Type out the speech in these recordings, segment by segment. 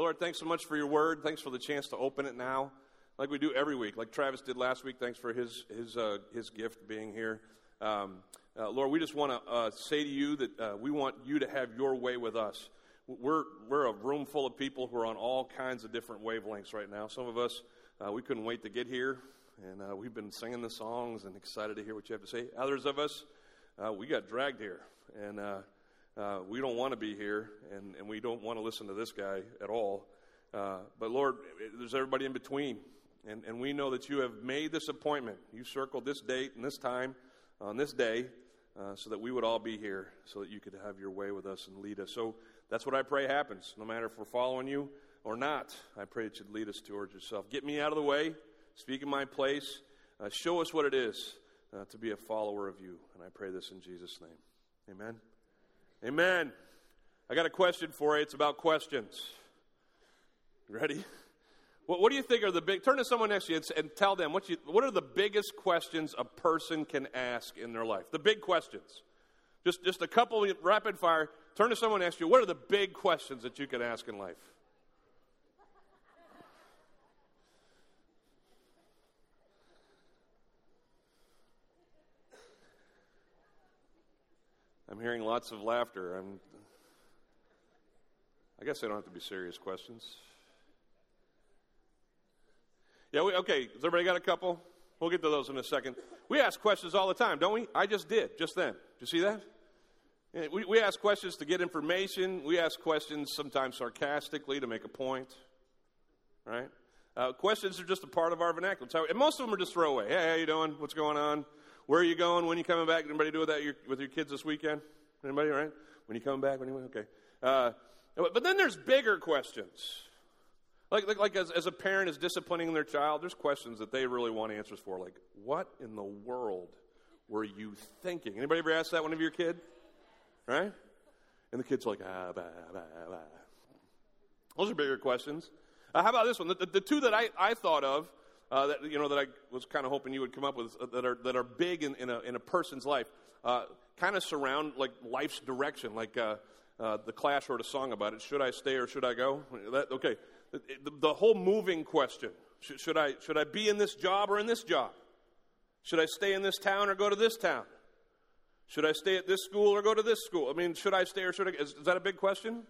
Hey, Lord, thanks so much for your word. Thanks for the chance to open it now, like we do every week, like Travis did last week. Thanks for his, his, uh, his gift being here. Um, uh, Lord, we just want to uh, say to you that uh, we want you to have your way with us. We're, we're a room full of people who are on all kinds of different wavelengths right now. Some of us, uh, we couldn't wait to get here, and uh, we've been singing the songs and excited to hear what you have to say. Others of us, we got dragged here, and we don't want to be here, and, and we don't want to listen to this guy at all. but Lord, there's everybody in between, and, and we know that you have made this appointment. You circled this date and this time on this day uh, so that we would all be here, so that you could have your way with us and lead us. So that's what I pray happens, no matter if we're following you or not. I pray it should lead us towards yourself. Get me out of the way, speak in my place, uh, show us what it is uh, to be a follower of you. And I pray this in Jesus' name. Amen. Amen. I got a question for you. It's about questions. Ready? What, what, do you think are the big? Turn to someone next to you and, tell them what you. What are the biggest questions a person can ask in their life? The big questions. Just just a couple rapid fire. Turn to someone next to you. What are the big questions that you can ask in life? I'm hearing lots of laughter. I'm, I guess they don't have to be serious questions. Yeah, we, okay. Has everybody got a couple? We'll get to those in a second. We ask questions all the time, don't we? I just did, just then. You see that? We, we ask questions to get information. We ask questions sometimes sarcastically to make a point, right? Uh, questions are just a part of our vernacular. and most of them are just throwaway. Hey, how you doing? What's going on? Where are you going? When are you coming back? Anybody do that with your kids this weekend? Anybody, right? When you coming back? When you okay? Uh, but then there's bigger questions. Like, like, like as, as a parent is disciplining their child, there's questions that they really want answers for. Like, what in the world were you thinking? Anybody ever ask that one of your kid? Right? And the kid's like, ah, bah, bah, bah. Those are bigger questions. Uh, how about this one? The, the, the, two that I, I thought of, uh, that you know, that I was kind of hoping you would come up with, uh, that are that are big in, in, a, in a person's life, uh, kind of surround like life's direction. Like uh, uh, the Clash wrote a song about it. Should I stay or should I go? That, okay, the, the whole moving question should, should, I, should I be in this job or in this job? Should I stay in this town or go to this town? Should I stay at this school or go to this school? I mean, should I stay or should I? Is, is that a big question?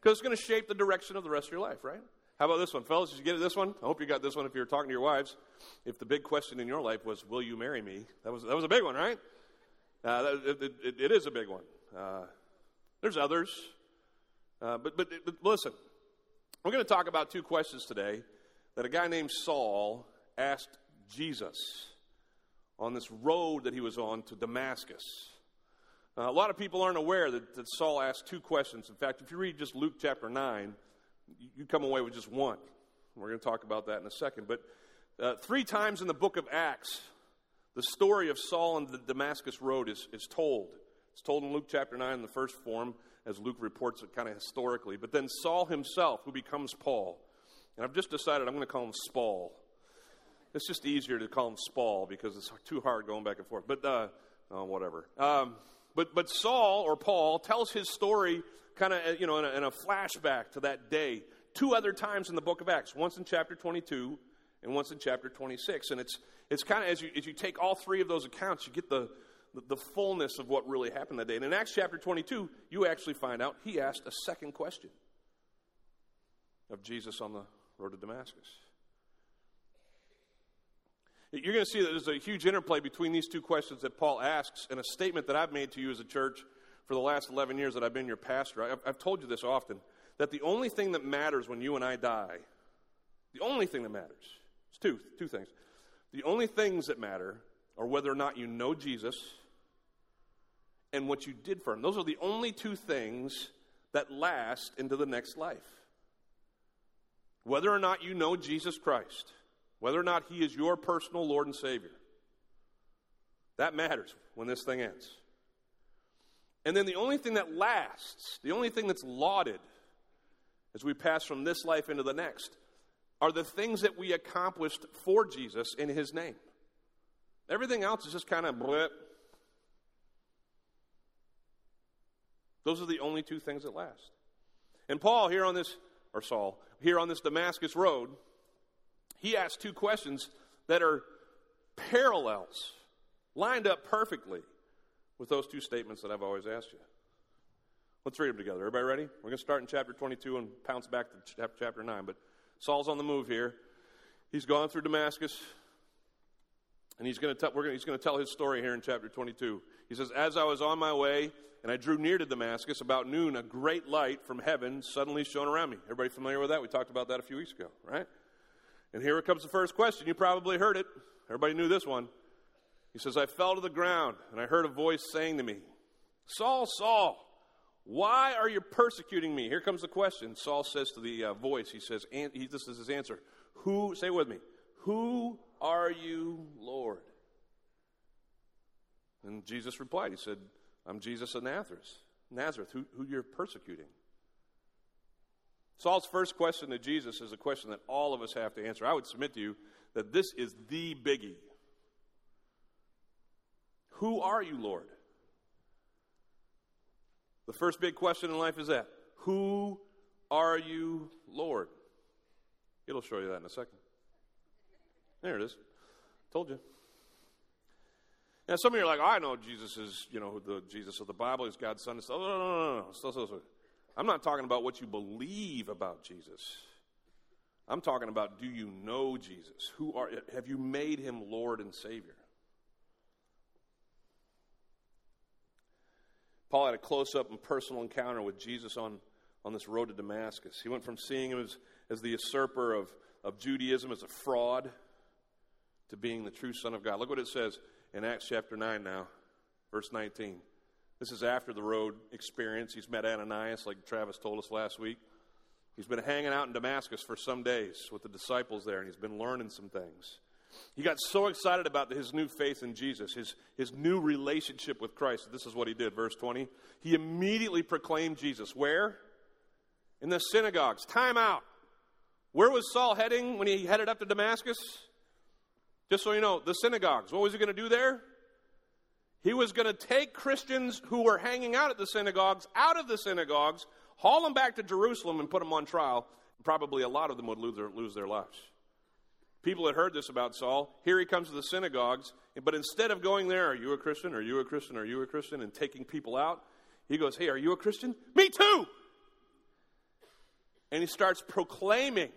Because it's going to shape the direction of the rest of your life, right? How about this one, fellas? Did you get this one? I hope you got this one if you were talking to your wives. If the big question in your life was, "Will you marry me?" That was that was a big one, right? Uh, it, it, it is a big one. Uh, there's others, uh, but, but but listen, we're going to talk about two questions today that a guy named Saul asked Jesus on this road that he was on to Damascus. Uh, a lot of people aren't aware that, that, Saul asked two questions. In fact, if you read just Luke chapter 9, you, come away with just one. We're going to talk about that in a second. But uh, three times in the book of Acts, the story of Saul and the Damascus road is, is told. It's told in Luke chapter 9 in the first form, as Luke reports it kind of historically. But then Saul himself, who becomes Paul, and I've just decided I'm going to call him Spall. It's just easier to call him Spall because it's too hard going back and forth. But uh, oh, whatever. Um, but but Saul or Paul tells his story kind of uh, you know in a, in a flashback to that day. Two other times in the book of Acts, once in chapter 22 and once in chapter 26. And it's it's kind of as you as you take all three of those accounts, you get the the, the fullness of what really happened that day. And in Acts chapter 22, you actually find out he asked a second question of Jesus on the road to Damascus. You're going to see that there's a huge interplay between these two questions that Paul asks and a statement that I've made to you as a church for the last 11 years that I've been your pastor. I've, I've told you this often that the only thing that matters when you and I die, the only thing that matters, it's two, two things. The only things that matter are whether or not you know Jesus and what you did for him. Those are the only two things that last into the next life. Whether or not you know Jesus Christ, whether or not he is your personal Lord and Savior, that matters when this thing ends. And then the only thing that lasts, the only thing that's lauded as we pass from this life into the next, are the things that we accomplished for Jesus in his name. Everything else is just kind of blip, Those are the only two things that last. And Paul, here on this, or Saul, here on this Damascus road, he asks two questions that are parallels, lined up perfectly with those two statements that I've always asked you. Let's read them together. Everybody ready? We're going to start in chapter 22 and pounce back to chapter 9. But Saul's on the move here. He's gone through Damascus, and he's going to, tell, to, he's going to tell his story here in chapter 22. He says, As I was on my way and I drew near to Damascus about noon, a great light from heaven suddenly shone around me. Everybody familiar with that? We talked about that a few weeks ago, right? And here comes the first question. You probably heard it. Everybody knew this one. He says, I fell to the ground and I heard a voice saying to me, Saul, Saul, why are you persecuting me? Here comes the question. Saul says to the uh, voice, he says, and he, this is his answer. Who, say with me, who are you, Lord? And Jesus replied, He said, I'm Jesus of Nazareth, Nazareth, who, who you're persecuting. Saul's first question to Jesus is a question that all of us have to answer. I would submit to you that this is the biggie. Who are you, Lord? The first big question in life is that Who are you, Lord? It'll show you that in a second. There it is. Told you. Now, some of you are like, oh, I know Jesus is, you know, the Jesus of the Bible. He's God's son. No, no, no. no. no. I'm not talking about what you believe about Jesus. I'm talking about do you know Jesus? Who are have you made him Lord and Savior? Paul had a close up and personal encounter with Jesus on, on this road to Damascus. He went from seeing him as, as the usurper of, of Judaism, as a fraud, to being the true Son of God. Look what it says in Acts chapter 9 now, verse 19. This is after the road experience. He's met Ananias, like Travis told us last week. He's been hanging out in Damascus for some days with the disciples there, and he's been learning some things. He got so excited about his new faith in Jesus, his, his new relationship with Christ. This is what he did, verse 20. He immediately proclaimed Jesus. Where? In the synagogues. Time out. Where was Saul heading when he headed up to Damascus? Just so you know, the synagogues. What was he going to do there? He was going to take Christians who were hanging out at the synagogues out of the synagogues, haul them back to Jerusalem, and put them on trial. Probably a lot of them would lose their, lose their lives. People had heard this about Saul. Here he comes to the synagogues, but instead of going there, are you a Christian? Are you a Christian? Are you a Christian? And taking people out, he goes, Hey, are you a Christian? Me too! And he starts proclaiming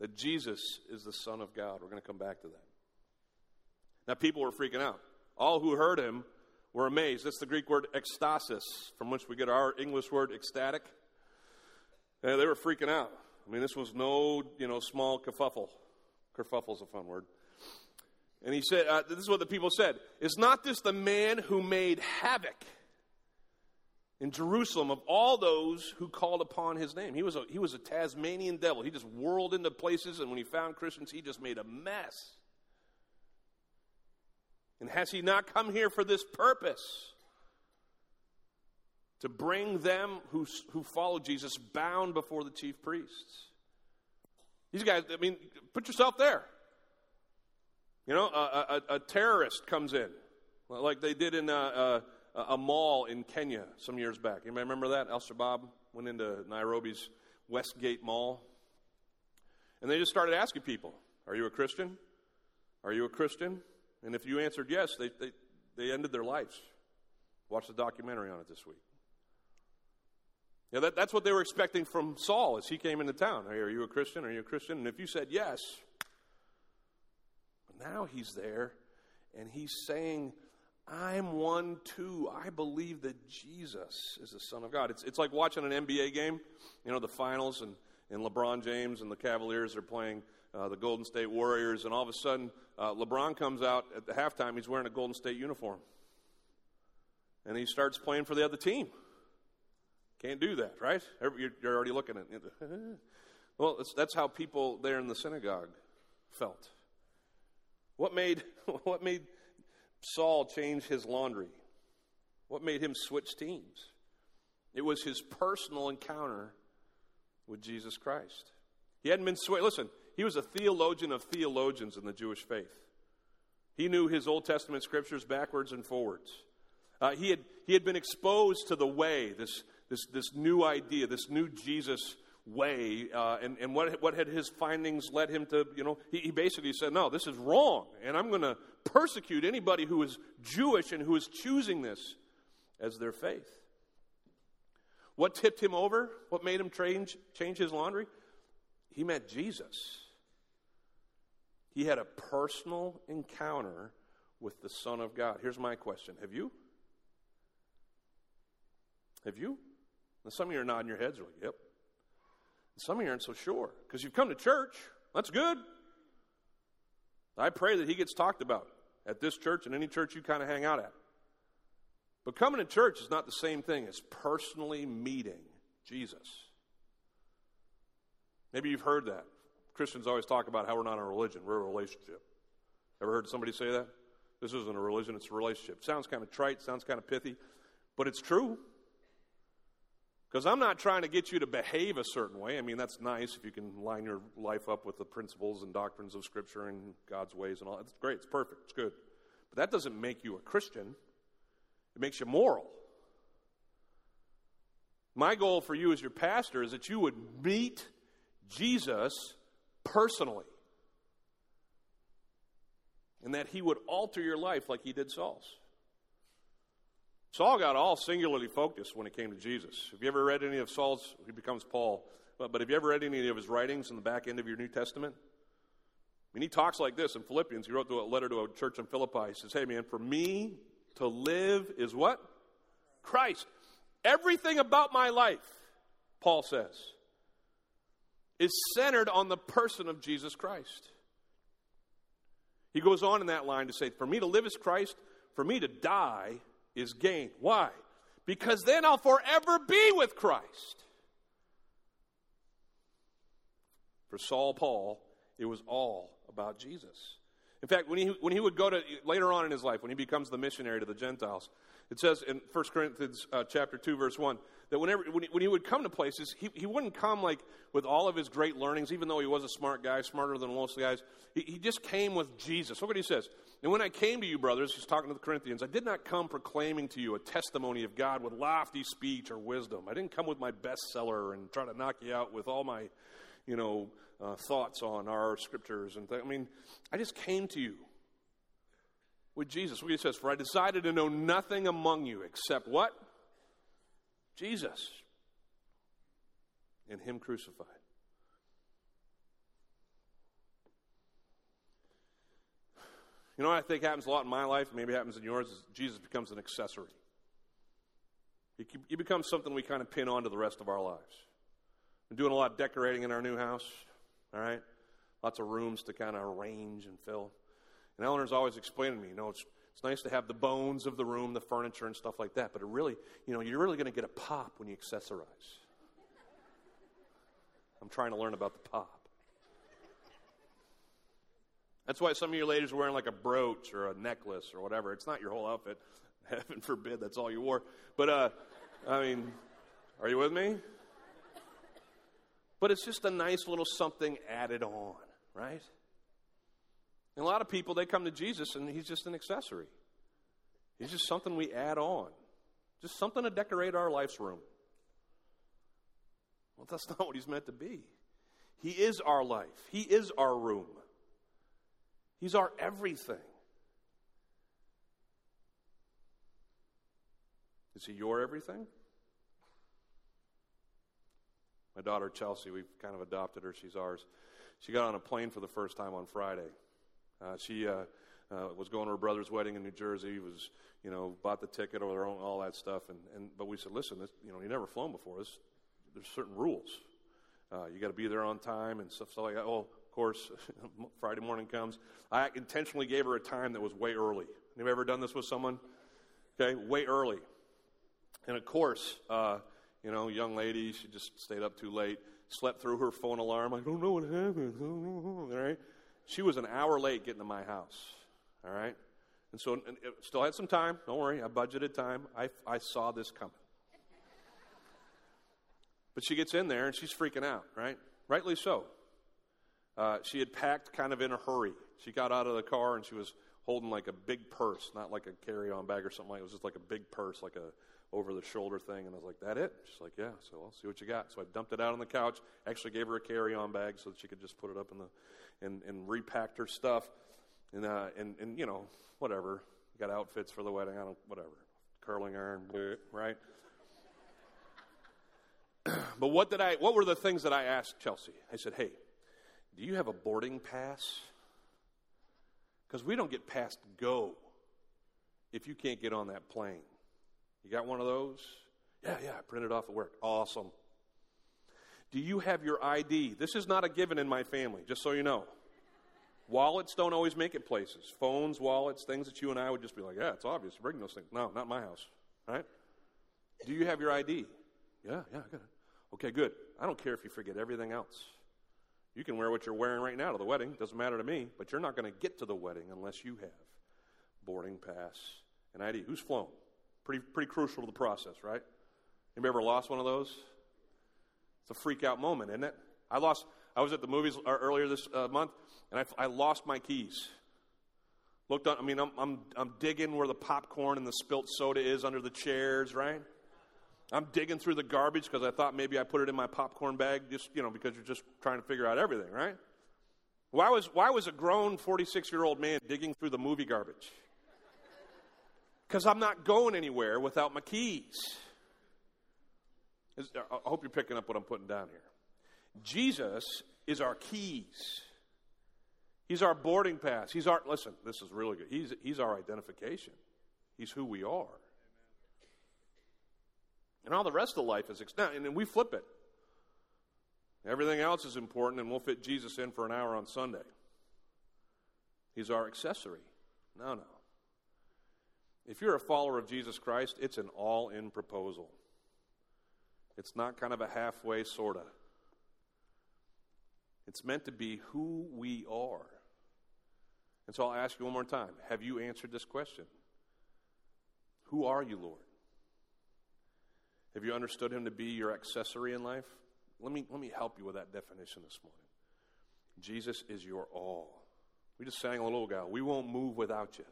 that Jesus is the Son of God. We're going to come back to that. Now, people were freaking out. All who heard him were amazed. That's the Greek word ekstasis, from which we get our English word ecstatic. And they were freaking out. I mean, this was no, you know, small kerfuffle. Kerfuffle's a fun word. And he said, uh, this is what the people said Is not this the man who made havoc in Jerusalem of all those who called upon his name? He was a, he was a Tasmanian devil. He just whirled into places, and when he found Christians, he just made a mess. And has he not come here for this purpose? To bring them who, who follow Jesus bound before the chief priests. These guys, I mean, put yourself there. You know, a, a, a terrorist comes in, like they did in a, a, a, mall in Kenya some years back. You remember that? Al Shabaab went into Nairobi's Westgate Mall. And they just started asking people, Are you a Christian? Are you a Christian? And if you answered yes, they, they, they ended their lives. Watch the documentary on it this week. Yeah, that, that's what they were expecting from Saul as he came into town. Hey, are you a Christian? Are you a Christian? And if you said yes, but now he's there and he's saying, I'm one too. I believe that Jesus is the Son of God. It's, it's like watching an NBA game, you know, the finals, and, and LeBron James and the Cavaliers are playing uh, the Golden State Warriors, and all of a sudden, uh, LeBron comes out at the halftime. He's wearing a Golden State uniform, and he starts playing for the other team. Can't do that, right? You're already looking at it. well, that's how people there in the synagogue felt. What made what made Saul change his laundry? What made him switch teams? It was his personal encounter with Jesus Christ. He hadn't been swayed. Listen, he was a theologian of theologians in the Jewish faith. He knew his Old Testament scriptures backwards and forwards. Uh, he, had, he had been exposed to the way, this, this, this new idea, this new Jesus way, uh, and, and what, what had his findings led him to, you know, he, he basically said, no, this is wrong, and I'm going to persecute anybody who is Jewish and who is choosing this as their faith. What tipped him over? What made him change, change his laundry? He met Jesus. He had a personal encounter with the Son of God. Here's my question Have you? Have you? And some of you are nodding your heads, like, yep. And some of you aren't so sure because you've come to church. That's good. I pray that he gets talked about at this church and any church you kind of hang out at. But coming to church is not the same thing as personally meeting Jesus. Maybe you've heard that. Christians always talk about how we're not a religion, we're a relationship. Ever heard somebody say that? This isn't a religion, it's a relationship. Sounds kind of trite, sounds kind of pithy, but it's true. Because I'm not trying to get you to behave a certain way. I mean, that's nice if you can line your life up with the principles and doctrines of Scripture and God's ways and all. It's great, it's perfect, it's good. But that doesn't make you a Christian, it makes you moral. My goal for you as your pastor is that you would meet Jesus personally. And that he would alter your life like he did Saul's. Saul got all singularly focused when it came to Jesus. Have you ever read any of Saul's? He becomes Paul. But, but have you ever read any of his writings in the back end of your New Testament? I mean, he talks like this in Philippians. He wrote a letter to a church in Philippi. He says, Hey, man, for me to live is what? Christ. Everything about my life, Paul says, is centered on the person of Jesus Christ. He goes on in that line to say, For me to live is Christ, for me to die is gain. Why? Because then I'll forever be with Christ. For Saul Paul, it was all about Jesus. In fact, when he, when he would go to, later on in his life, when he becomes the missionary to the Gentiles, it says in 1 Corinthians uh, chapter 2, verse 1, that whenever, when he, when he would come to places, he, he wouldn't come like with all of his great learnings, even though he was a smart guy, smarter than most of the guys. He, he just came with Jesus. Look what he says. And when I came to you, brothers, he's talking to the Corinthians, I did not come proclaiming to you a testimony of God with lofty speech or wisdom. I didn't come with my bestseller and try to knock you out with all my, you know, uh, thoughts on our scriptures and things. I mean, I just came to you with Jesus. What he says, For I decided to know nothing among you except what? Jesus and Him crucified. You know I think happens a lot in my life, maybe happens in yours, is Jesus becomes an accessory. He, he becomes something we kind of pin on to the rest of our lives. We're doing a lot of decorating in our new house, all right? Lots of rooms to kind of arrange and fill. And Eleanor's always explaining to me, you know, it's, it's nice to have the bones of the room, the furniture, and stuff like that, but it really, you know, you're really going to get a pop when you accessorize. I'm trying to learn about the pop. That's why some of you ladies are wearing like a brooch or a necklace or whatever. It's not your whole outfit. Heaven forbid that's all you wore. But, uh, I mean, are you with me? But it's just a nice little something added on, right? And a lot of people, they come to Jesus and he's just an accessory. He's just something we add on, just something to decorate our life's room. Well, that's not what he's meant to be. He is our life, he is our room, he's our everything. Is he your everything? My daughter Chelsea, we've kind of adopted her. She's ours. She got on a plane for the first time on Friday. Uh, she uh, uh, was going to her brother's wedding in New Jersey. Was you know bought the ticket or their own, all that stuff. And, and but we said, listen, this, you know, you never flown before. This, there's certain rules. Uh, you got to be there on time and stuff, stuff like that. Oh, of course, Friday morning comes. I intentionally gave her a time that was way early. Have you ever done this with someone? Okay, way early. And of course, uh, you know, young lady, she just stayed up too late, slept through her phone alarm. I don't know what happened. All right. She was an hour late getting to my house. All right? And so, and still had some time. Don't worry, I budgeted time. I, I saw this coming. But she gets in there and she's freaking out, right? Rightly so. Uh, she had packed kind of in a hurry. She got out of the car and she was holding like a big purse, not like a carry on bag or something like it. It was just like a big purse, like a over the shoulder thing. And I was like, that it? She's like, yeah. So I'll see what you got. So I dumped it out on the couch. Actually gave her a carry-on bag so that she could just put it up in the, and, and repacked her stuff. And, uh, and, and, you know, whatever. Got outfits for the wedding. I don't, whatever. Curling iron, right? but what did I, what were the things that I asked Chelsea? I said, hey, do you have a boarding pass? Because we don't get past go if you can't get on that plane. You got one of those? Yeah, yeah, I printed off at work. Awesome. Do you have your ID? This is not a given in my family, just so you know. Wallets don't always make it places. Phones, wallets, things that you and I would just be like, yeah, it's obvious. Bring those things. No, not my house. Right? Do you have your ID? Yeah, yeah, I got it. Okay, good. I don't care if you forget everything else. You can wear what you're wearing right now to the wedding. Doesn't matter to me. But you're not going to get to the wedding unless you have boarding pass and ID. Who's flown? Pretty, pretty crucial to the process, right? Anybody ever lost one of those? It's a freak out moment, isn't it? I lost. I was at the movies uh, earlier this uh, month, and I, I, lost my keys. Looked on. I mean, I'm, I'm I'm digging where the popcorn and the spilt soda is under the chairs, right? I'm digging through the garbage because I thought maybe I put it in my popcorn bag, just you know, because you're just trying to figure out everything, right? Why was why was a grown 46 year old man digging through the movie garbage? Because I'm not going anywhere without my keys. Uh, I hope you're picking up what I'm putting down here. Jesus is our keys. He's our boarding pass. He's our, listen, this is really good. He's, he's our identification. He's who we are. And all the rest of life is, now, and then we flip it. Everything else is important, and we'll fit Jesus in for an hour on Sunday. He's our accessory. No, no. If you're a follower of Jesus Christ, it's an all in proposal. It's not kind of a halfway, sort of. It's meant to be who we are. And so I'll ask you one more time Have you answered this question? Who are you, Lord? Have you understood Him to be your accessory in life? Let me, let me help you with that definition this morning. Jesus is your all. We just sang a little ago. We won't move without you.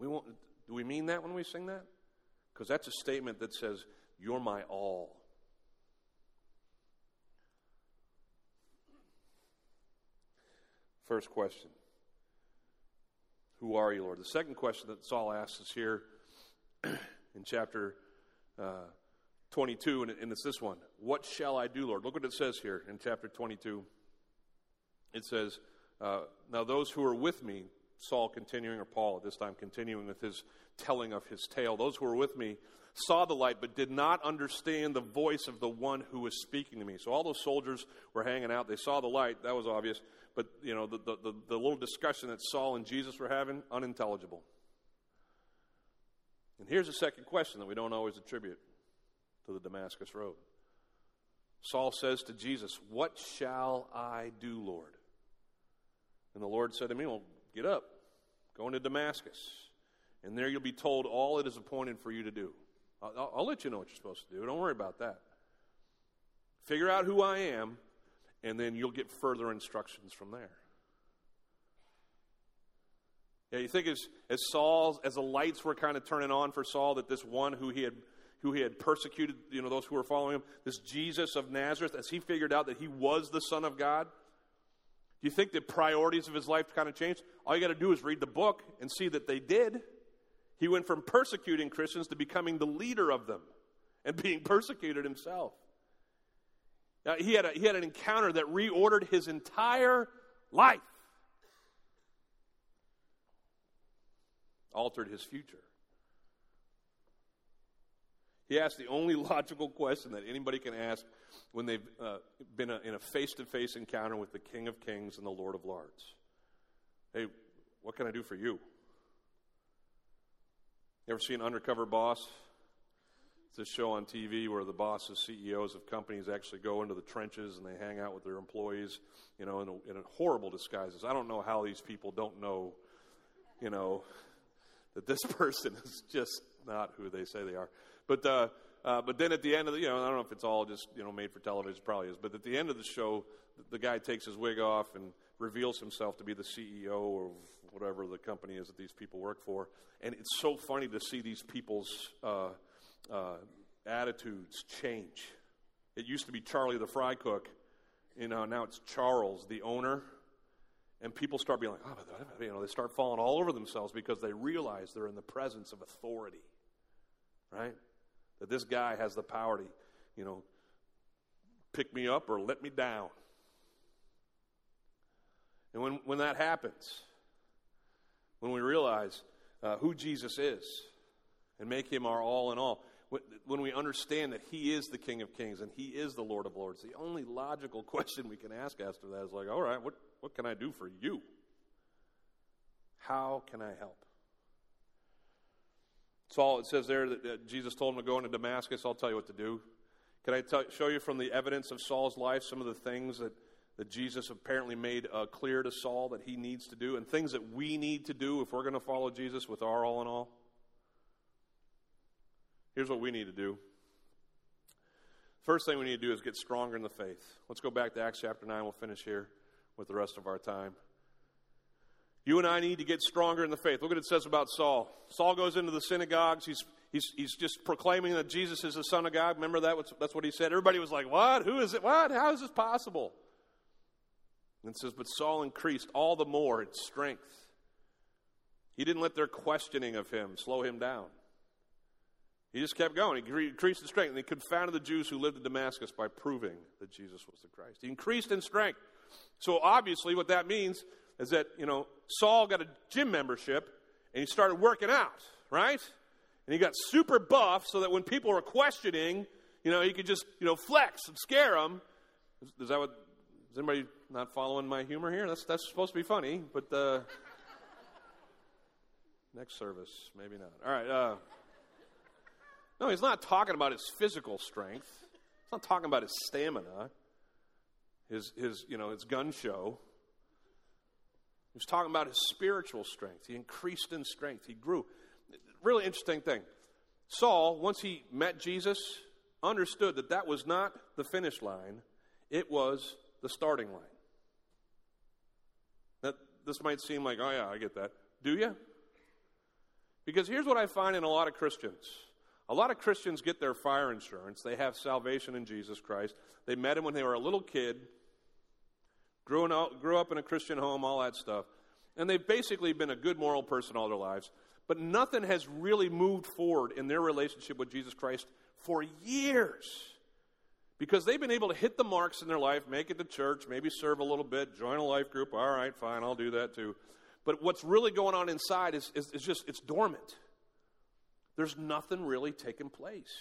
We won't, do we mean that when we sing that? Because that's a statement that says, You're my all. First question Who are you, Lord? The second question that Saul asks is here in chapter uh, 22, and it's this one What shall I do, Lord? Look what it says here in chapter 22. It says, uh, Now those who are with me, Saul continuing, or Paul at this time continuing with his telling of his tale. Those who were with me saw the light, but did not understand the voice of the one who was speaking to me. So all those soldiers were hanging out. They saw the light. That was obvious. But, you know, the, the, the, the little discussion that Saul and Jesus were having, unintelligible. And here's a second question that we don't always attribute to the Damascus Road. Saul says to Jesus, What shall I do, Lord? And the Lord said to me, Well, Get up, go into Damascus, and there you'll be told all it is appointed for you to do. I'll, I'll let you know what you're supposed to do. Don't worry about that. Figure out who I am, and then you'll get further instructions from there. Yeah, you think as, as Saul, as the lights were kind of turning on for Saul, that this one who he had who he had persecuted, you know, those who were following him, this Jesus of Nazareth, as he figured out that he was the Son of God, do you think the priorities of his life kind of changed? All you got to do is read the book and see that they did. He went from persecuting Christians to becoming the leader of them and being persecuted himself. Now, he, had a, he had an encounter that reordered his entire life, altered his future. He asked the only logical question that anybody can ask when they've uh, been a, in a face to face encounter with the King of Kings and the Lord of Lords. Hey, what can I do for you? You ever see an Undercover Boss? It's a show on TV where the bosses, CEOs of companies actually go into the trenches and they hang out with their employees, you know, in, a, in horrible disguises. I don't know how these people don't know, you know, that this person is just not who they say they are. But uh, uh, but then at the end of the, you know, I don't know if it's all just you know made for television, probably is. But at the end of the show, the, guy takes his wig off and reveals himself to be the CEO of whatever the company is that these people work for. And it's so funny to see these people's uh, uh, attitudes change. It used to be Charlie the fry cook, you know, now it's Charles the owner. And people start being like, oh, you know, they start falling all over themselves because they realize they're in the presence of authority, right? That this guy has the power to, you know, pick me up or let me down. And when, when that happens, when we realize uh, who Jesus is and make him our all in all, when we understand that he is the King of Kings and he is the Lord of Lords, the only logical question we can ask after that is like, all right, what, what can I do for you? How can I help? Saul, it says there that Jesus told him to go into Damascus. I'll tell you what to do. Can I show you from the evidence of Saul's life some of the things that, that Jesus apparently made uh, clear to Saul that he needs to do and things that we need to do if we're going to follow Jesus with our all in all? Here's what we need to do. First thing we need to do is get stronger in the faith. Let's go back to Acts chapter 9. We'll finish here with the rest of our time. You and I need to get stronger in the faith. Look what it says about Saul. Saul goes into the synagogues. He's, he's, he's just proclaiming that Jesus is the Son of God. Remember that? That's what he said. Everybody was like, What? Who is it? What? How is this possible? And it says, But Saul increased all the more in strength. He didn't let their questioning of him slow him down. He just kept going. He increased in strength. And he confounded the Jews who lived in Damascus by proving that Jesus was the Christ. He increased in strength. So obviously, what that means is that, you know, Saul got a gym membership and he started working out, right? And he got super buff so that when people were questioning, you know, he could just, you know, flex and scare them. Is, is that what, is anybody not following my humor here? That's, that's supposed to be funny, but uh, next service, maybe not. All right. Uh, no, he's not talking about his physical strength. He's not talking about his stamina, his, his, you know, his gun show. He's talking about his spiritual strength. He increased in strength. He grew. Really interesting thing. Saul, once he met Jesus, understood that that was not the finish line, it was the starting line. That this might seem like, oh yeah, I get that. Do you? Because here's what I find in a lot of Christians a lot of Christians get their fire insurance. They have salvation in Jesus Christ. They met him when they were a little kid, grew, up, grew up in a Christian home, all that stuff. And they've basically been a good moral person all their lives. But nothing has really moved forward in their relationship with Jesus Christ for years. Because they've been able to hit the marks in their life, make it to church, maybe serve a little bit, join a life group. All right, fine, I'll do that too. But what's really going on inside is, is, is just, it's dormant there's nothing really taking place.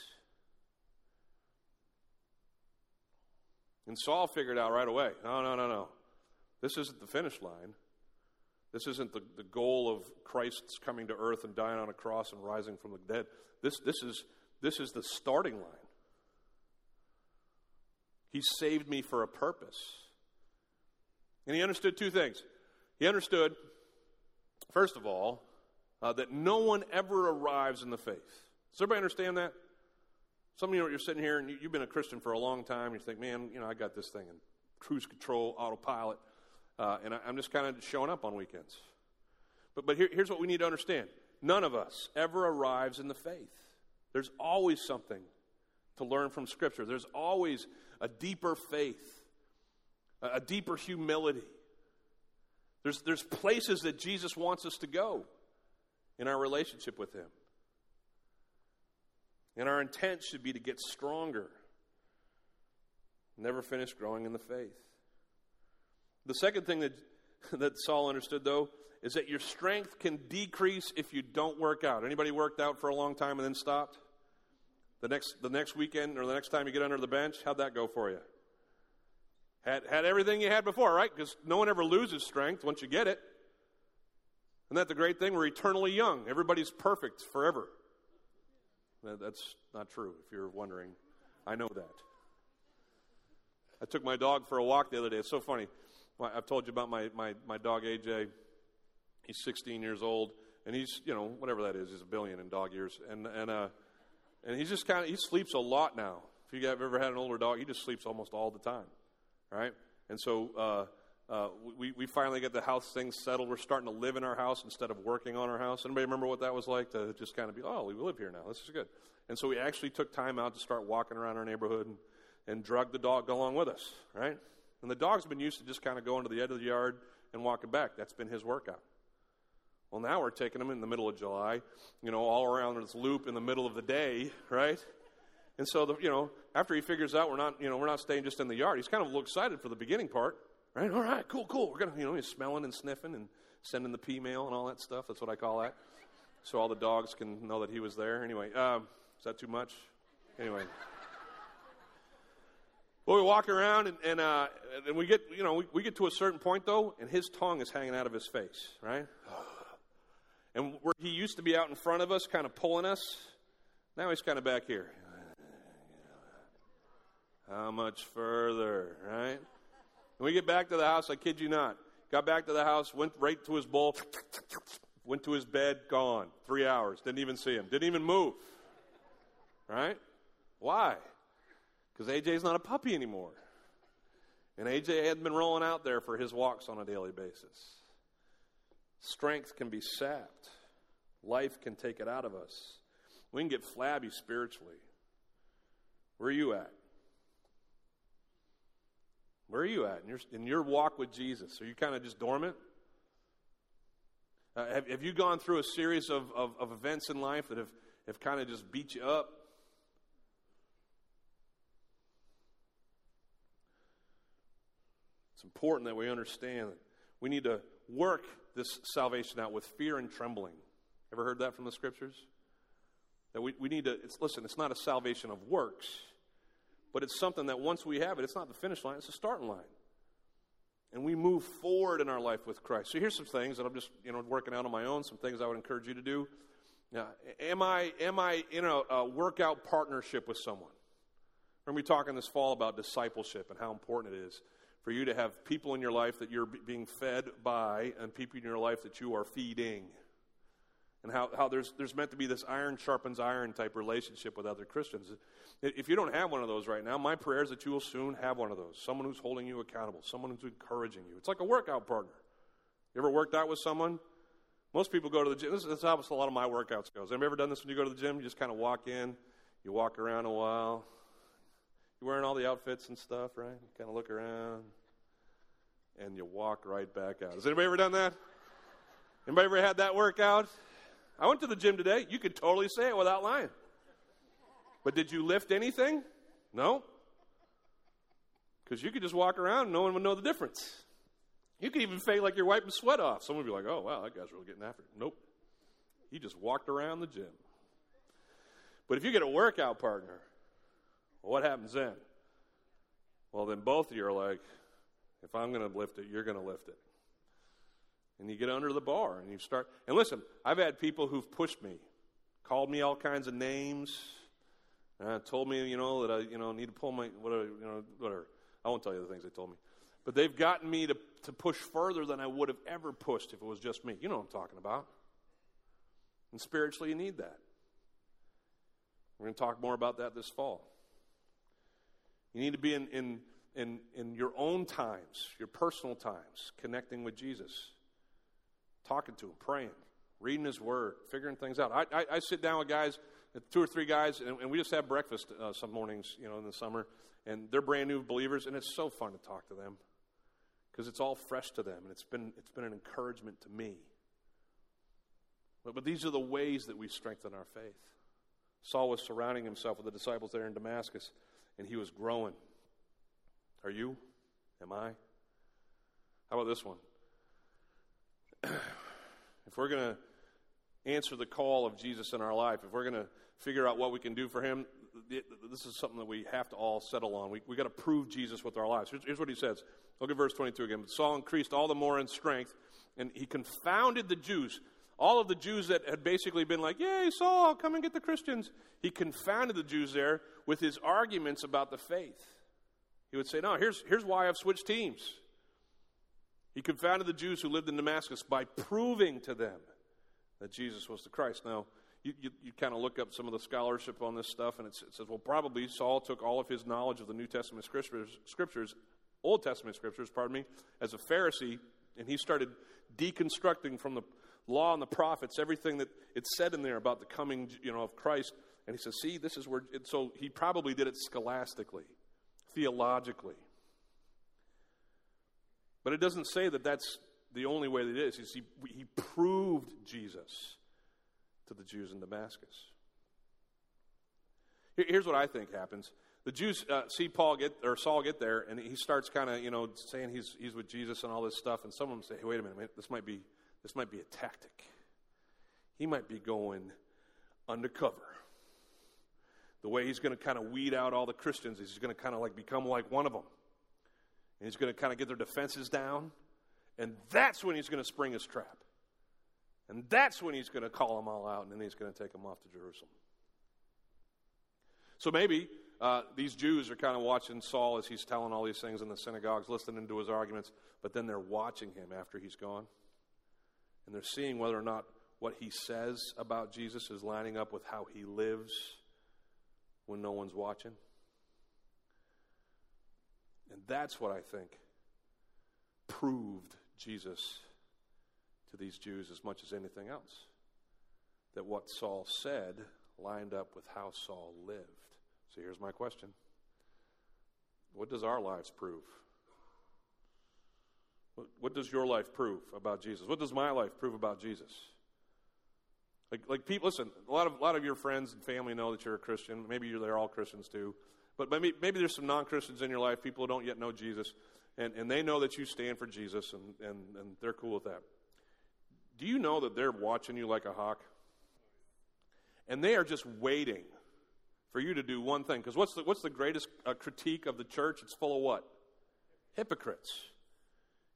And Saul figured out right away no, no, no, no. This isn't the finish line. This isn't the, the goal of Christ's coming to earth and dying on a cross and rising from the dead. This, this, is, this is the starting line. He saved me for a purpose. And he understood two things. He understood, first of all, uh, that no one ever arrives in the faith. Does everybody understand that? Some of you, you're sitting here and you, have been a Christian for a long time. You think, man, you know, I got this thing in cruise control, autopilot, uh, and I, am just kind of showing up on weekends. But, but here, here's what we need to understand none of us ever arrives in the faith. There's always something to learn from Scripture, there's always a deeper faith, a, a deeper humility. There's, there's places that Jesus wants us to go in our relationship with Him. And our intent should be to get stronger, never finish growing in the faith. The second thing that, that Saul understood, though, is that your strength can decrease if you don't work out. Anybody worked out for a long time and then stopped? The next, the next weekend or the next time you get under the bench, how'd that go for you? Had, had everything you had before, right? Because no one ever loses strength once you get it. Isn't that the great thing? We're eternally young. Everybody's perfect forever. That's not true, if you're wondering. I know that. I took my dog for a walk the other day. It's so funny. I've told you about my, my, my dog, AJ. He's 16 years old, and he's, you know, whatever that is, he's a billion in dog years. And, and, uh, and he's just kind of, he sleeps a lot now. If you have ever had an older dog, he just sleeps almost all the time, right? And so uh, uh, we, we finally get the house things settled. We're starting to live in our house instead of working on our house. Anybody remember what that was like to just kind of be, oh, we live here now. This is good. And so we actually took time out to start walking around our neighborhood and, and drug the dog along with us, right? And the dog's been used to just kind of going to the edge of the yard and walking back. That's been his workout. Well, now we're taking him in the middle of July, you know, all around this loop in the middle of the day, right? And so, the, you know, after he figures out we're not, you know, we're not staying just in the yard, he's kind of a little excited for the beginning part, right? All right, cool, cool. We're gonna, you know, he's smelling and sniffing and sending the pee mail and all that stuff. That's what I call that. So all the dogs can know that he was there. Anyway, um, is that too much? Anyway. Well, we walk around and, and, uh, and we get, you know, we, we get to a certain point though, and his tongue is hanging out of his face, right? And where he used to be out in front of us, kind of pulling us, now he's kind of back here. How much further, right? When we get back to the house, I kid you not, got back to the house, went right to his bowl, went to his bed, gone. Three hours. Didn't even see him. Didn't even move. Right? Why? Because AJ's not a puppy anymore. And AJ hadn't been rolling out there for his walks on a daily basis. Strength can be sapped, life can take it out of us. We can get flabby spiritually. Where are you at? Where are you at in your, in your walk with Jesus? Are you kind of just dormant? Uh, have, have you gone through a series of, of, of events in life that have, have kind of just beat you up? It's important that we understand that we need to work this salvation out with fear and trembling. Ever heard that from the scriptures? That we, we need to, it's, listen, it's not a salvation of works, but it's something that once we have it, it's not the finish line, it's the starting line. And we move forward in our life with Christ. So here's some things that I'm just, you know, working out on my own, some things I would encourage you to do. Now, am I, am I in a, a workout partnership with someone? We're going to be talking this fall about discipleship and how important it is for you to have people in your life that you're being fed by and people in your life that you are feeding and how, how there's, there's meant to be this iron sharpens iron type relationship with other Christians. If you don't have one of those right now, my prayer is that you will soon have one of those. Someone who's holding you accountable, someone who's encouraging you. It's like a workout partner. You ever worked out with someone? Most people go to the gym. This, is how a lot of my workouts goes. Have you ever done this when you go to the gym? You just kind of walk in, you walk around a while. You're wearing all the outfits and stuff, right? You kind of look around, and you walk right back out. Has anybody ever done that? Anybody ever had that workout? I went to the gym today. You could totally say it without lying. But did you lift anything? No. Because you could just walk around and no one would know the difference. You could even fake like you're wiping sweat off. Someone would be like, oh, wow, that guy's really getting after it. Nope. He just walked around the gym. But if you get a workout partner, what happens then? Well, then both of you are like, if I'm going to lift it, you're going to lift it and you get under the bar and you start. And listen, I've had people who've pushed me, called me all kinds of names, uh, told me, you know, that I, you know, need to pull my whatever, you know, whatever. I won't tell you the things they told me, but they've gotten me to to push further than I would have ever pushed if it was just me. You know what I'm talking about. And spiritually, you need that. We're going to talk more about that this fall. You need to be in, in, in, in your own times, your personal times, connecting with Jesus talking to him, praying, reading his word, figuring things out. I, I, I sit down with guys, two or three guys, and, and we just have breakfast uh, some mornings, you know, in the summer, and they're brand new believers, and it's so fun to talk to them because it's all fresh to them, and it's been, it's been an encouragement to me. But, but these are the ways that we strengthen our faith. Saul was surrounding himself with the disciples there in Damascus, and he was growing. Are you? Am I? How about this one? if we're going to answer the call of Jesus in our life, if we're going to figure out what we can do for him, this is something that we have to all settle on. We, we got to prove Jesus with our lives. Here's, here's what he says. Look at verse 22 again. But Saul increased all the more in strength, and he confounded the Jews. All of the Jews that had basically been like, Yay, Saul, come and get the Christians. He confounded the Jews there with his arguments about the faith. He would say, No, here's, here's why I've switched teams. He confounded the Jews who lived in Damascus by proving to them that Jesus was the Christ. Now, you, you, you kind of look up some of the scholarship on this stuff, and it says, well, probably Saul took all of his knowledge of the New Testament scriptures, scriptures Old Testament scriptures, pardon me, as a Pharisee, and he started deconstructing from the law and the prophets everything that it said in there about the coming, you know, of Christ. And he says, "See, this is where." so he probably did it scholastically, theologically. But it doesn't say that that's the only way that it is. He, he proved Jesus to the Jews in Damascus. Here's what I think happens. The Jews uh, see Paul get or Saul get there, and he starts kind of you know saying he's he's with Jesus and all this stuff. And some of them say, hey, "Wait a minute, this might be this might be a tactic. He might be going undercover. The way he's going to kind of weed out all the Christians is he's going to kind of like become like one of them, and he's going to kind of get their defenses down, and that's when he's going to spring his trap, and that's when he's going to call them all out, and then he's going to take them off to Jerusalem." So maybe uh, these Jews are kind of watching Saul as he's telling all these things in the synagogues, listening to his arguments, but then they're watching him after he's gone. And they're seeing whether or not what he says about Jesus is lining up with how he lives when no one's watching. And that's what I think proved Jesus to these Jews as much as anything else. That what Saul said lined up with how Saul lived. So here's my question What does our lives prove? What, what does your life prove about Jesus? What does my life prove about Jesus? Like, like people, listen, a lot of, a lot of your friends and family know that you're a Christian. Maybe you're, they're all Christians too. But maybe, maybe there's some non Christians in your life, people who don't yet know Jesus, and, and they know that you stand for Jesus, and, and, and they're cool with that. Do you know that they're watching you like a hawk? And they are just waiting for you to do one thing. Because what's the, what's the greatest uh, critique of the church? It's full of what? Hypocrites.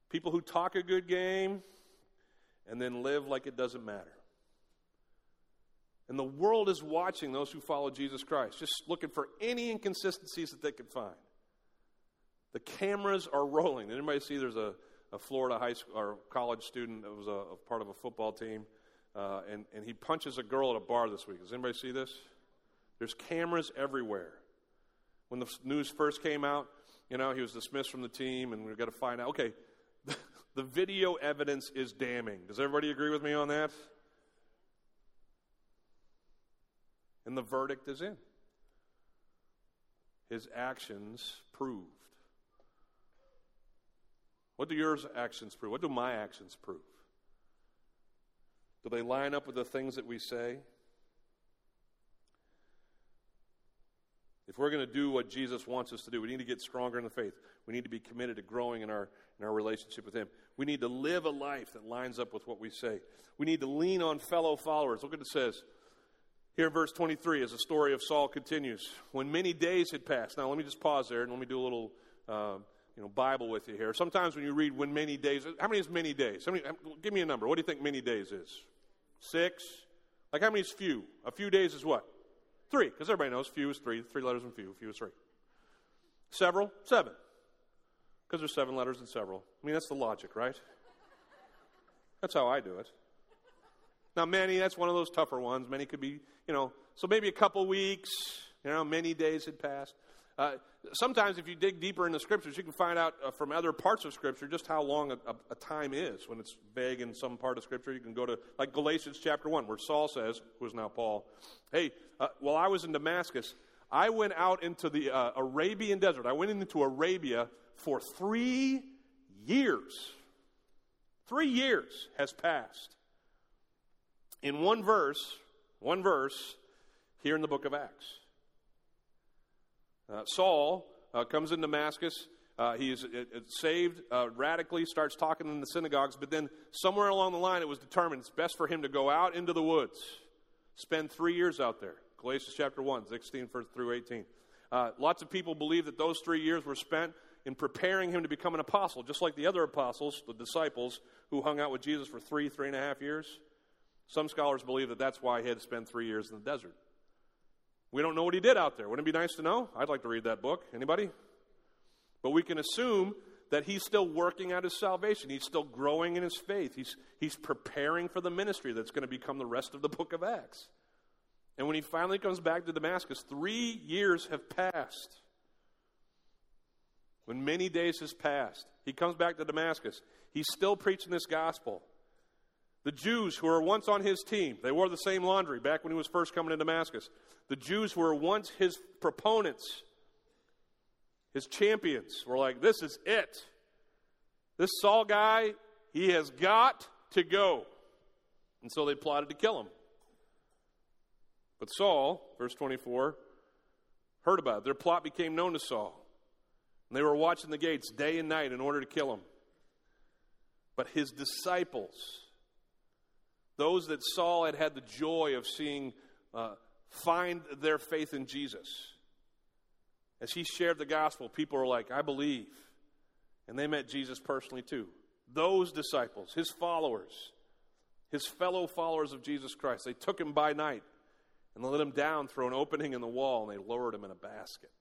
People who talk a good game and then live like it doesn't matter. And the world is watching those who follow Jesus Christ, just looking for any inconsistencies that they can find. The cameras are rolling. Did anybody see there's a, a Florida high school or college student that was a, a part of a football team, uh, and, and he punches a girl at a bar this week? Does anybody see this? There's cameras everywhere. When the news first came out, you know, he was dismissed from the team, and we've got to find out. Okay, the video evidence is damning. Does everybody agree with me on that? And the verdict is in. His actions proved. What do yours actions prove? What do my actions prove? Do they line up with the things that we say? If we're going to do what Jesus wants us to do, we need to get stronger in the faith. We need to be committed to growing in our, in our relationship with Him. We need to live a life that lines up with what we say. We need to lean on fellow followers. Look what it says here in verse 23 as the story of Saul continues. When many days had passed. Now, let me just pause there and let me do a little. Uh, you know, Bible with you here. Sometimes when you read when many days, how many is many days? Many, give me a number. What do you think many days is? Six? Like how many is few? A few days is what? Three, because everybody knows few is three. Three letters in few. Few is three. Several? Seven. Because there's seven letters in several. I mean, that's the logic, right? That's how I do it. Now, many, that's one of those tougher ones. Many could be, you know, so maybe a couple weeks, you know, many days had passed. Uh, sometimes, if you dig deeper in the scriptures, you can find out uh, from other parts of scripture just how long a, a, a, time is. When it's vague in some part of scripture, you can go to, like Galatians chapter 1, where Saul says, who is now Paul, Hey, uh, while I was in Damascus, I went out into the uh, Arabian desert. I went into Arabia for three years. Three years has passed. In one verse, one verse here in the book of Acts. Uh, Saul uh, comes in Damascus. Uh, he's saved uh, radically, starts talking in the synagogues, but then somewhere along the line it was determined it's best for him to go out into the woods, spend three years out there. Galatians chapter 1, 16 through 18. Uh, lots of people believe that those three years were spent in preparing him to become an apostle, just like the other apostles, the disciples, who hung out with Jesus for three, three and a half years. Some scholars believe that that's why he had to spend three years in the desert. We don't know what he did out there. Wouldn't it be nice to know? I'd like to read that book. Anybody? But we can assume that he's still working out his salvation. He's still growing in his faith. He's, he's preparing for the ministry that's going to become the rest of the book of Acts. And when he finally comes back to Damascus, three years have passed. when many days has passed, he comes back to Damascus. He's still preaching this gospel. The Jews who were once on his team, they wore the same laundry back when he was first coming to Damascus. The Jews who were once his proponents, his champions, were like, This is it. This Saul guy, he has got to go. And so they plotted to kill him. But Saul, verse 24, heard about it. Their plot became known to Saul. And they were watching the gates day and night in order to kill him. But his disciples, those that Saul had had the joy of seeing uh, find their faith in Jesus, as he shared the gospel, people were like, I believe. And they met Jesus personally too. Those disciples, his followers, his fellow followers of Jesus Christ, they took him by night and they let him down through an opening in the wall and they lowered him in a basket.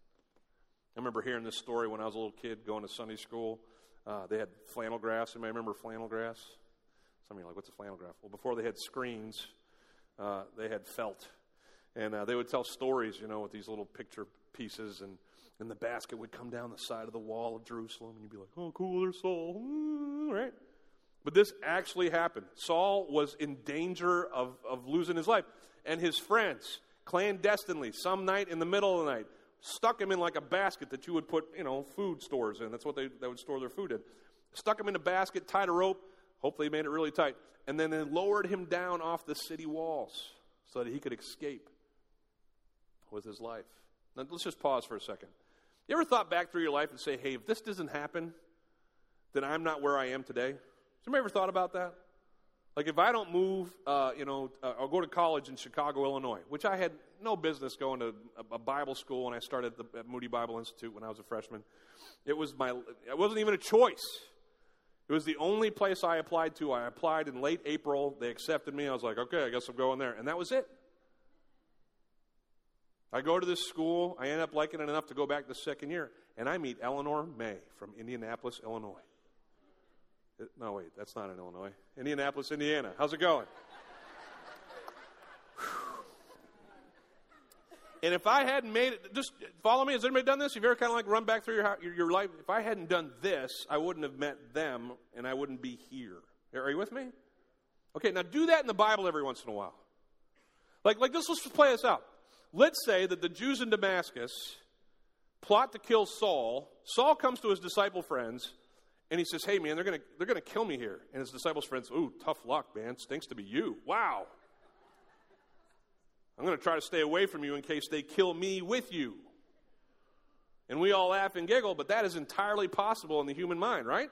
I remember hearing this story when I was a little kid going to Sunday school. Uh, they had flannel graphs. Anybody remember flannel graphs? Some of you are like, what's a flannel graph? Well, before they had screens, uh, they had felt. And uh, they would tell stories, you know, with these little picture pieces. And, and the basket would come down the side of the wall of Jerusalem. And you'd be like, oh, cool, there's Saul. Right? But this actually happened. Saul was in danger of, of losing his life. And his friends, clandestinely, some night in the middle of the night, stuck him in like a basket that you would put, you know, food stores in. That's what they, they would store their food in. Stuck him in a basket, tied a rope, hopefully made it really tight, and then they lowered him down off the city walls so that he could escape with his life. Now, let's just pause for a second. You ever thought back through your life and say, hey, if this doesn't happen, then I'm not where I am today? Has anybody ever thought about that? Like if I don't move, uh, you know, uh, I'll go to college in Chicago, Illinois, which I had no business going to a, a Bible school when I started the, at Moody Bible Institute when I was a freshman. It was my, it wasn't even a choice. It was the only place I applied to. I applied in late April. They accepted me. I was like, okay, I guess I'm going there. And that was it. I go to this school. I end up liking it enough to go back the second year. And I meet Eleanor May from Indianapolis, Illinois. No, wait, that's not in Illinois. Indianapolis, Indiana. How's it going? And if I hadn't made it, just follow me. Has anybody done this? You've you ever kind of like run back through your, your, your life? If I hadn't done this, I wouldn't have met them and I wouldn't be here. Are you with me? Okay, now do that in the Bible every once in a while. Like, like this, let's just play this out. Let's say that the Jews in Damascus plot to kill Saul. Saul comes to his disciple friends and he says, Hey, man, they're going to they're to kill me here. And his disciples' friends, Ooh, tough luck, man. Stinks to be you. Wow. I'm going to try to stay away from you in case they kill me with you. And we all laugh and giggle, but that is entirely possible in the human mind, right?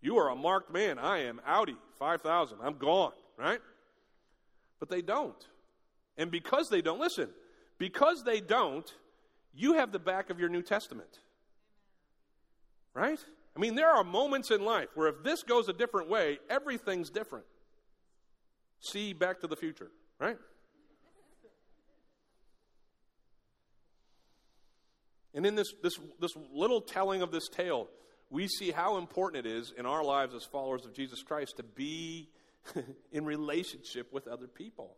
You are a marked man. I am Audi 5000. I'm gone, right? But they don't. And because they don't, listen, because they don't, you have the back of your New Testament. Right? I mean, there are moments in life where if this goes a different way, everything's different. See Back to the Future, right? And in this, this, this little telling of this tale, we see how important it is in our lives as followers of Jesus Christ to be in relationship with other people.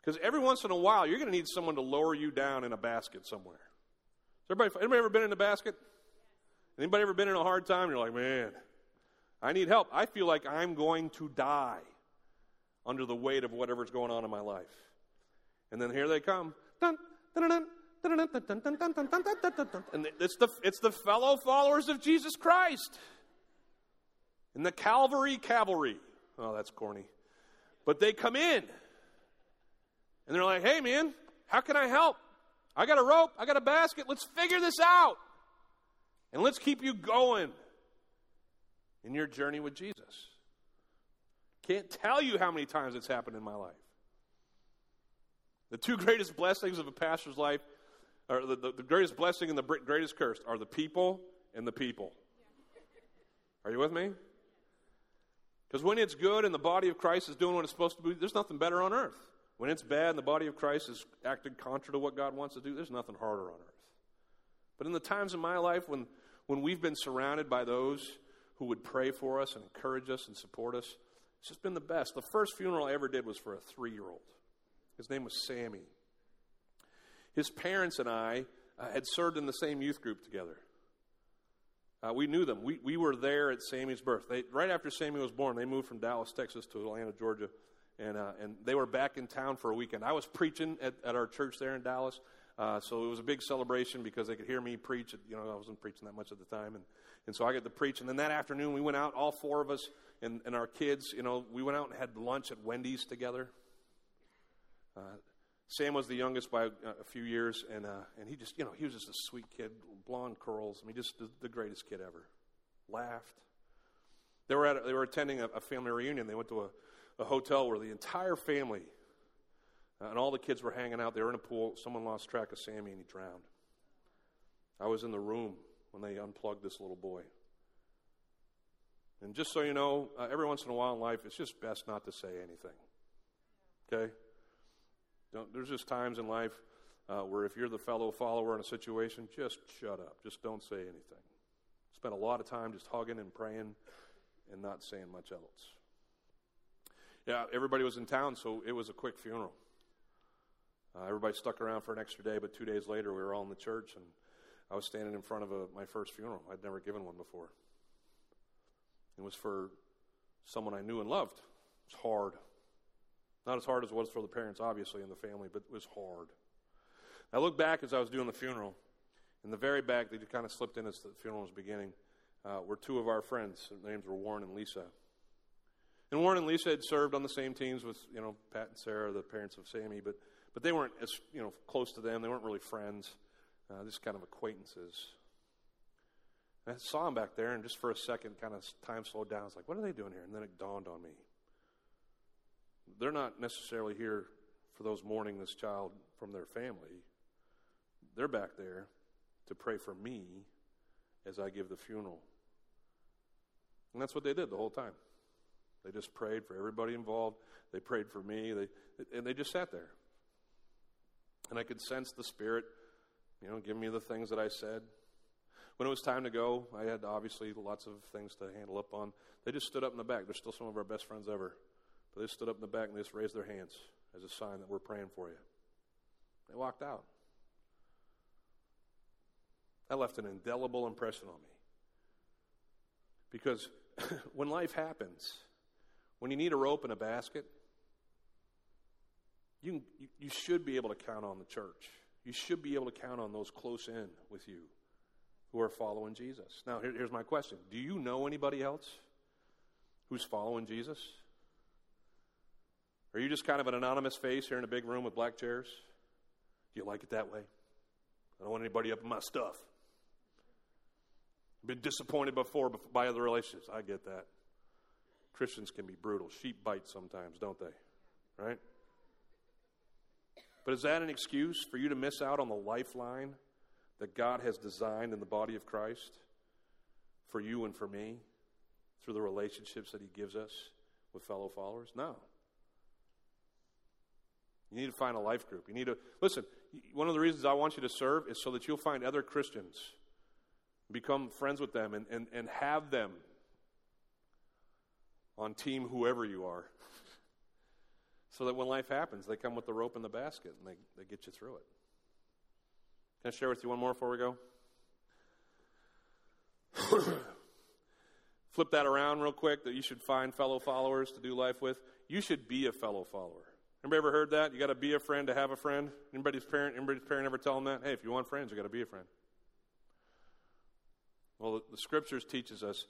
Because every once in a while, you're going to need someone to lower you down in a basket somewhere. Everybody, anybody ever been in a basket? Anybody ever been in a hard time? You're like, man, I need help. I feel like I'm going to die under the weight of whatever's going on in my life. And then here they come. Dun, dun, dun, and it's the, it's the fellow followers of Jesus Christ. In the Calvary cavalry. Oh, that's corny. But they come in. And they're like, hey, man, how can I help? I got a rope. I got a basket. Let's figure this out. And let's keep you going in your journey with Jesus. Can't tell you how many times it's happened in my life. The two greatest blessings of a pastor's life, or the, the, the greatest blessing and the greatest curse, are the people and the people. Are you with me? Because when it's good and the body of Christ is doing what it's supposed to be, there's nothing better on earth. When it's bad and the body of Christ is acting contrary to what God wants to do, there's nothing harder on earth. But in the times in my life when, when we've been surrounded by those who would pray for us and encourage us and support us, it's just been the best. The first funeral I ever did was for a three year old. His name was Sammy. His parents and I uh, had served in the same youth group together. Uh, we knew them. We, we were there at Sammy's birth. They, right after Sammy was born, they moved from Dallas, Texas to Atlanta, Georgia. And, uh, and they were back in town for a weekend. I was preaching at, at our church there in Dallas. Uh, so it was a big celebration because they could hear me preach. You know, I wasn't preaching that much at the time. And, and so I got to preach. And then that afternoon, we went out, all four of us and, and our kids, you know, we went out and had lunch at Wendy's together. Uh, Sam was the youngest by a, a few years, and, uh, and he just, you know, he was just a sweet kid, blonde curls. I mean, just the, the greatest kid ever. Laughed. They were, at, they were attending a, a family reunion. They went to a, a hotel where the entire family uh, and all the kids were hanging out. They were in a pool. Someone lost track of Sammy and he drowned. I was in the room when they unplugged this little boy. And just so you know, uh, every once in a while in life, it's just best not to say anything. Okay? Don't, there's just times in life uh, where if you're the fellow follower in a situation, just shut up. Just don't say anything. Spend a lot of time just hugging and praying and not saying much else. Yeah, everybody was in town, so it was a quick funeral. Uh, everybody stuck around for an extra day, but two days later, we were all in the church, and I was standing in front of a, my first funeral. I'd never given one before. It was for someone I knew and loved. It was hard. Not as hard as it was for the parents, obviously, and the family, but it was hard. I look back as I was doing the funeral. In the very back, they kind of slipped in as the funeral was beginning, uh, were two of our friends. Their names were Warren and Lisa. And Warren and Lisa had served on the same teams with, you know, Pat and Sarah, the parents of Sammy, but, but they weren't as, you know, close to them. They weren't really friends, uh, just kind of acquaintances. And I saw them back there, and just for a second, kind of time slowed down. I was like, what are they doing here? And then it dawned on me. They're not necessarily here for those mourning this child from their family. They're back there to pray for me as I give the funeral. And that's what they did the whole time. They just prayed for everybody involved. They prayed for me. They, and they just sat there. And I could sense the Spirit, you know, give me the things that I said. When it was time to go, I had obviously lots of things to handle up on. They just stood up in the back. They're still some of our best friends ever. They stood up in the back and they just raised their hands as a sign that we're praying for you. They walked out. That left an indelible impression on me. Because when life happens, when you need a rope and a basket, you, can, you, you should be able to count on the church. You should be able to count on those close in with you who are following Jesus. Now, here, here's my question Do you know anybody else who's following Jesus? Are you just kind of an anonymous face here in a big room with black chairs? Do you like it that way? I don't want anybody up in my stuff. Been disappointed before by other relationships. I get that. Christians can be brutal. Sheep bite sometimes, don't they? Right? But is that an excuse for you to miss out on the lifeline that God has designed in the body of Christ for you and for me through the relationships that He gives us with fellow followers? No. You need to find a life group. You need to listen. One of the reasons I want you to serve is so that you'll find other Christians, become friends with them, and, and, and have them on team whoever you are. so that when life happens, they come with the rope and the basket and they, they get you through it. Can I share with you one more before we go? Flip that around real quick that you should find fellow followers to do life with. You should be a fellow follower. Anybody ever heard that? You got to be a friend to have a friend. Anybody's parent, anybody's parent ever tell them that? Hey, if you want friends, you got to be a friend. Well, the, scriptures teaches us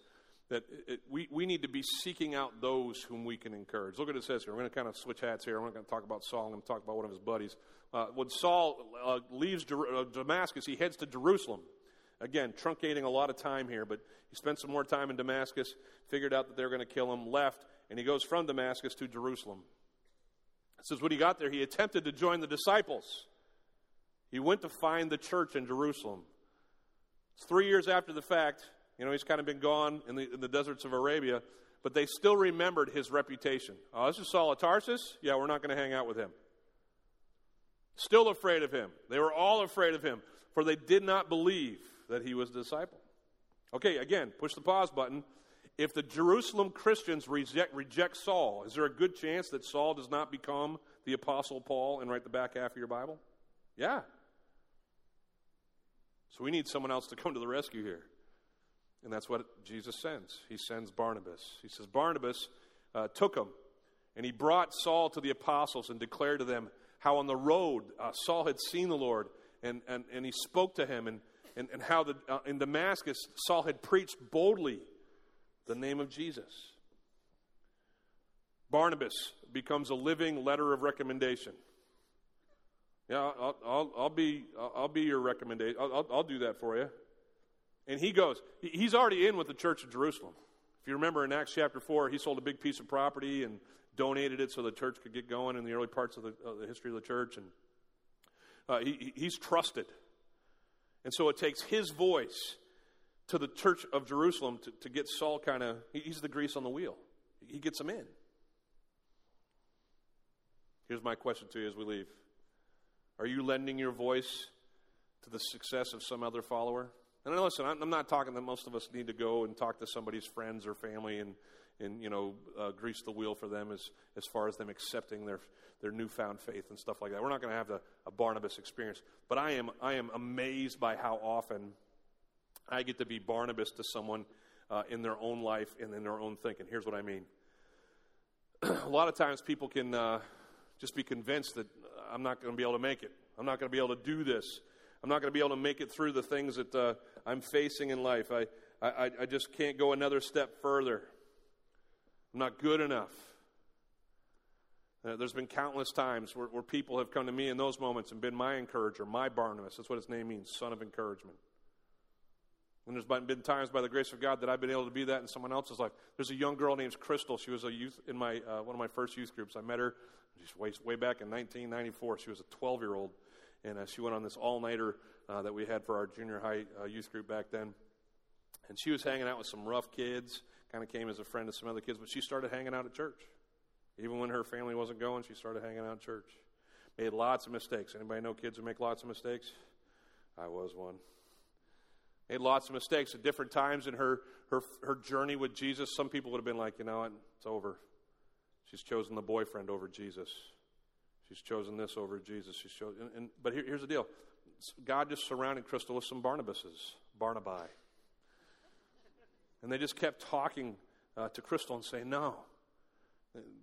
that it, we, we need to be seeking out those whom we can encourage. Look what it says here. We're going to kind of switch hats here. I'm not going to talk about Saul. I'm going to talk about one of his buddies. Uh, when Saul uh, leaves Jer- uh, Damascus, he heads to Jerusalem. Again, truncating a lot of time here, but he spent some more time in Damascus, figured out that they were going to kill him, left, and he goes from Damascus to Jerusalem. Says when he got there, he attempted to join the disciples. He went to find the church in Jerusalem. It's three years after the fact. You know, he's kind of been gone in the, in the deserts of Arabia, but they still remembered his reputation. Oh, this is Saul of Tarsus? Yeah, we're not going to hang out with him. Still afraid of him. They were all afraid of him, for they did not believe that he was a disciple. Okay, again, push the pause button. If the Jerusalem Christians reject, reject Saul, is there a good chance that Saul does not become the Apostle Paul and write the back half of your Bible? Yeah. So we need someone else to come to the rescue here. And that's what Jesus sends. He sends Barnabas. He says, Barnabas uh, took him, and he brought Saul to the apostles and declared to them how on the road uh, Saul had seen the Lord, and, and, and he spoke to him, and, and, and how the, uh, in Damascus Saul had preached boldly the name of Jesus. Barnabas becomes a living letter of recommendation. Yeah, I'll, I'll, I'll be, I'll be your recommendation. I'll, I'll, do that for you. And he goes, he's already in with the church of Jerusalem. If you remember in Acts chapter 4, he sold a big piece of property and donated it so the church could get going in the early parts of the, of the history of the church. And uh, he, he's trusted. And so it takes his voice to the church of Jerusalem to, to get Saul kind of, he's the grease on the wheel. He gets them in. Here's my question to you as we leave Are you lending your voice to the success of some other follower? And I listen, I'm not talking that most of us need to go and talk to somebody's friends or family and, and you know, uh, grease the wheel for them as, as far as them accepting their, their newfound faith and stuff like that. We're not going to have the, a Barnabas experience. But I am, I am amazed by how often I get to be Barnabas to someone uh, in their own life and in their own thinking. Here's what I mean. a lot of times people can uh, just be convinced that I'm not going to be able to make it. I'm not going to be able to do this. I'm not going to be able to make it through the things that uh, I'm facing in life. I, I, I just can't go another step further. I'm not good enough. Uh, there's been countless times where, where people have come to me in those moments and been my encourager, my Barnabas. That's what his name means, son of encouragement. And there's been times by the grace of God that I've been able to be that in someone else's life. There's a young girl named Crystal. She was a youth in my uh, one of my first youth groups. I met her just way, way back in 1994. She was a 12 year old and uh, she went on this all nighter uh, that we had for our junior high uh, youth group back then. And she was hanging out with some rough kids, kind of came as a friend to some other kids, but she started hanging out at church. Even when her family wasn't going, she started hanging out at church. Made lots of mistakes. Anybody know kids who make lots of mistakes? I was one. Made lots of mistakes at different times in her, her, her journey with Jesus. Some people would have been like, you know what, it's over. She's chosen the boyfriend over Jesus. She's chosen this over Jesus. She's chosen, and, and, but here, here's the deal: God just surrounded Crystal with some Barnabases, Barnabai, and they just kept talking uh, to Crystal and saying, "No,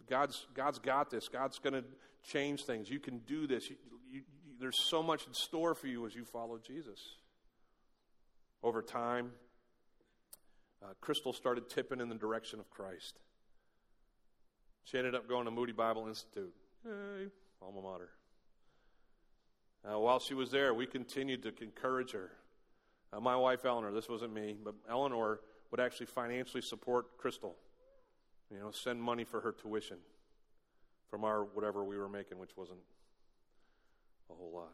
God's God's got this. God's going to change things. You can do this. You, you, you, there's so much in store for you as you follow Jesus." Over time, uh, Crystal started tipping in the direction of Christ. She ended up going to Moody Bible Institute. Hey, alma mater. Uh, while she was there, we continued to encourage her. Uh, my wife, Eleanor, this wasn't me, but Eleanor would actually financially support Crystal. You know, send money for her tuition from our whatever we were making, which wasn't a whole lot.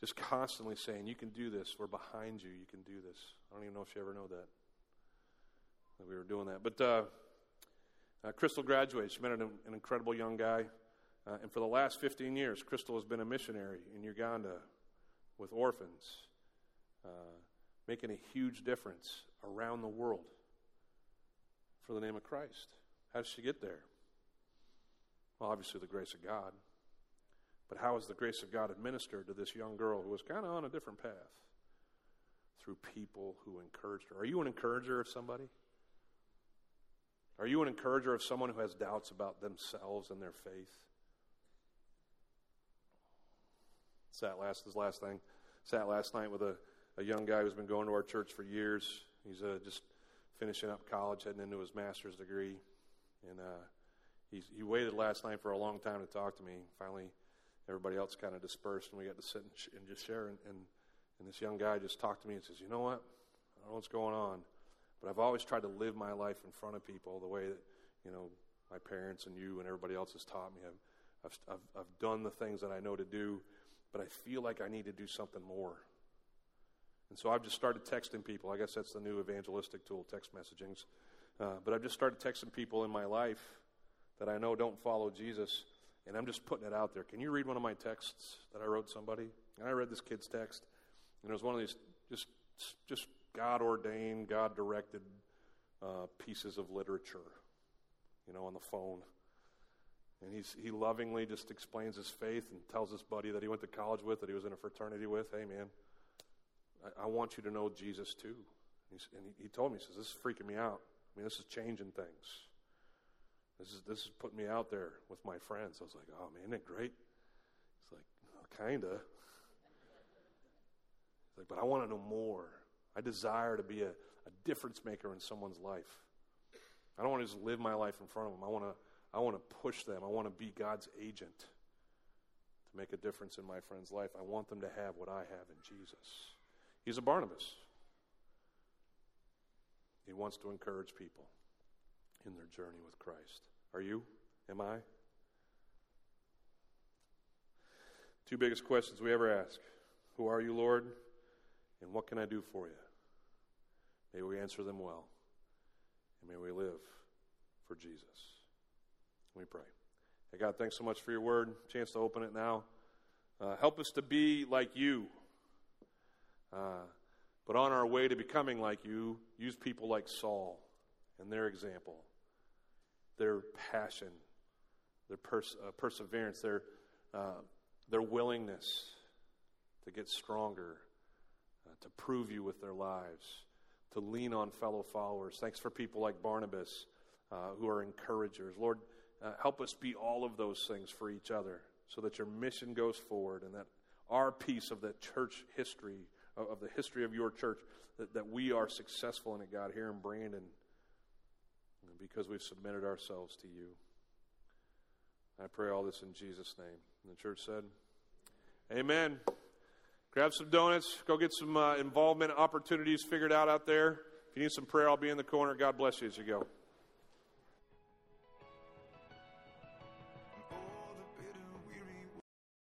Just constantly saying, You can do this. We're behind you. You can do this. I don't even know if she ever knew that, that we were doing that. But uh, uh, Crystal graduated. She met an, an incredible young guy. Uh, and for the last 15 years, Crystal has been a missionary in Uganda with orphans, uh, making a huge difference around the world for the name of Christ. How did she get there? Well, obviously, the grace of God. But how has the grace of God administered to this young girl who was kind of on a different path? Through people who encouraged her. Are you an encourager of somebody? Are you an encourager of someone who has doubts about themselves and their faith? Sat last this last thing. Sat last night with a, a young guy who's been going to our church for years. He's uh, just finishing up college, heading into his master's degree, and uh, he waited last night for a long time to talk to me. Finally, everybody else kind of dispersed, and we got to sit and, sh- and just share. And, and and this young guy just talked to me and says, "You know what? I don't know what's going on, but I've always tried to live my life in front of people the way that you know my parents and you and everybody else has taught me. I've I've, I've, I've done the things that I know to do." but I feel like I need to do something more. And so I've just started texting people. I guess that's the new evangelistic tool, text messagings. Uh, but I've just started texting people in my life that I know don't follow Jesus, and I'm just putting it out there. Can you read one of my texts that I wrote somebody? And I read this kid's text, and it was one of these just just God ordained, God directed uh, pieces of literature, you know, on the phone. And he's, he lovingly just explains his faith and tells this buddy that he went to college with, that he was in a fraternity with, hey, man, I, I want you to know Jesus too. He's, and he, he told me, he says, This is freaking me out. I mean, this is changing things. This is, this is putting me out there with my friends. I was like, Oh, man, isn't it great? He's like, well, Kind of. He's like, But I want to know more. I desire to be a, a difference maker in someone's life. I don't want to just live my life in front of them. I want to, I want to push them. I want to be God's agent to make a difference in my friend's life. I want them to have what I have in Jesus. He's a Barnabas. He wants to encourage people in their journey with Christ. Are you? Am I? Two biggest questions we ever ask Who are you, Lord? And what can I do for you? May we answer them well. And may we live for Jesus. Me pray. Hey, God, thanks so much for your word. Chance to open it now. Uh, help us to be like you. Uh, but on our way to becoming like you, use people like Saul and their example, their passion, their pers- uh, perseverance, their, uh, their willingness to get stronger, uh, to prove you with their lives, to lean on fellow followers. Thanks for people like Barnabas uh, who are encouragers. Lord, uh, help us be all of those things for each other so that your mission goes forward and that our piece of the church history, of the history of your church, that, that we are successful in it, God, here in Brandon, because we've submitted ourselves to you. I pray all this in Jesus' name. And the church said, Amen. Grab some donuts. Go get some uh, involvement opportunities figured out out there. If you need some prayer, I'll be in the corner. God bless you as you go.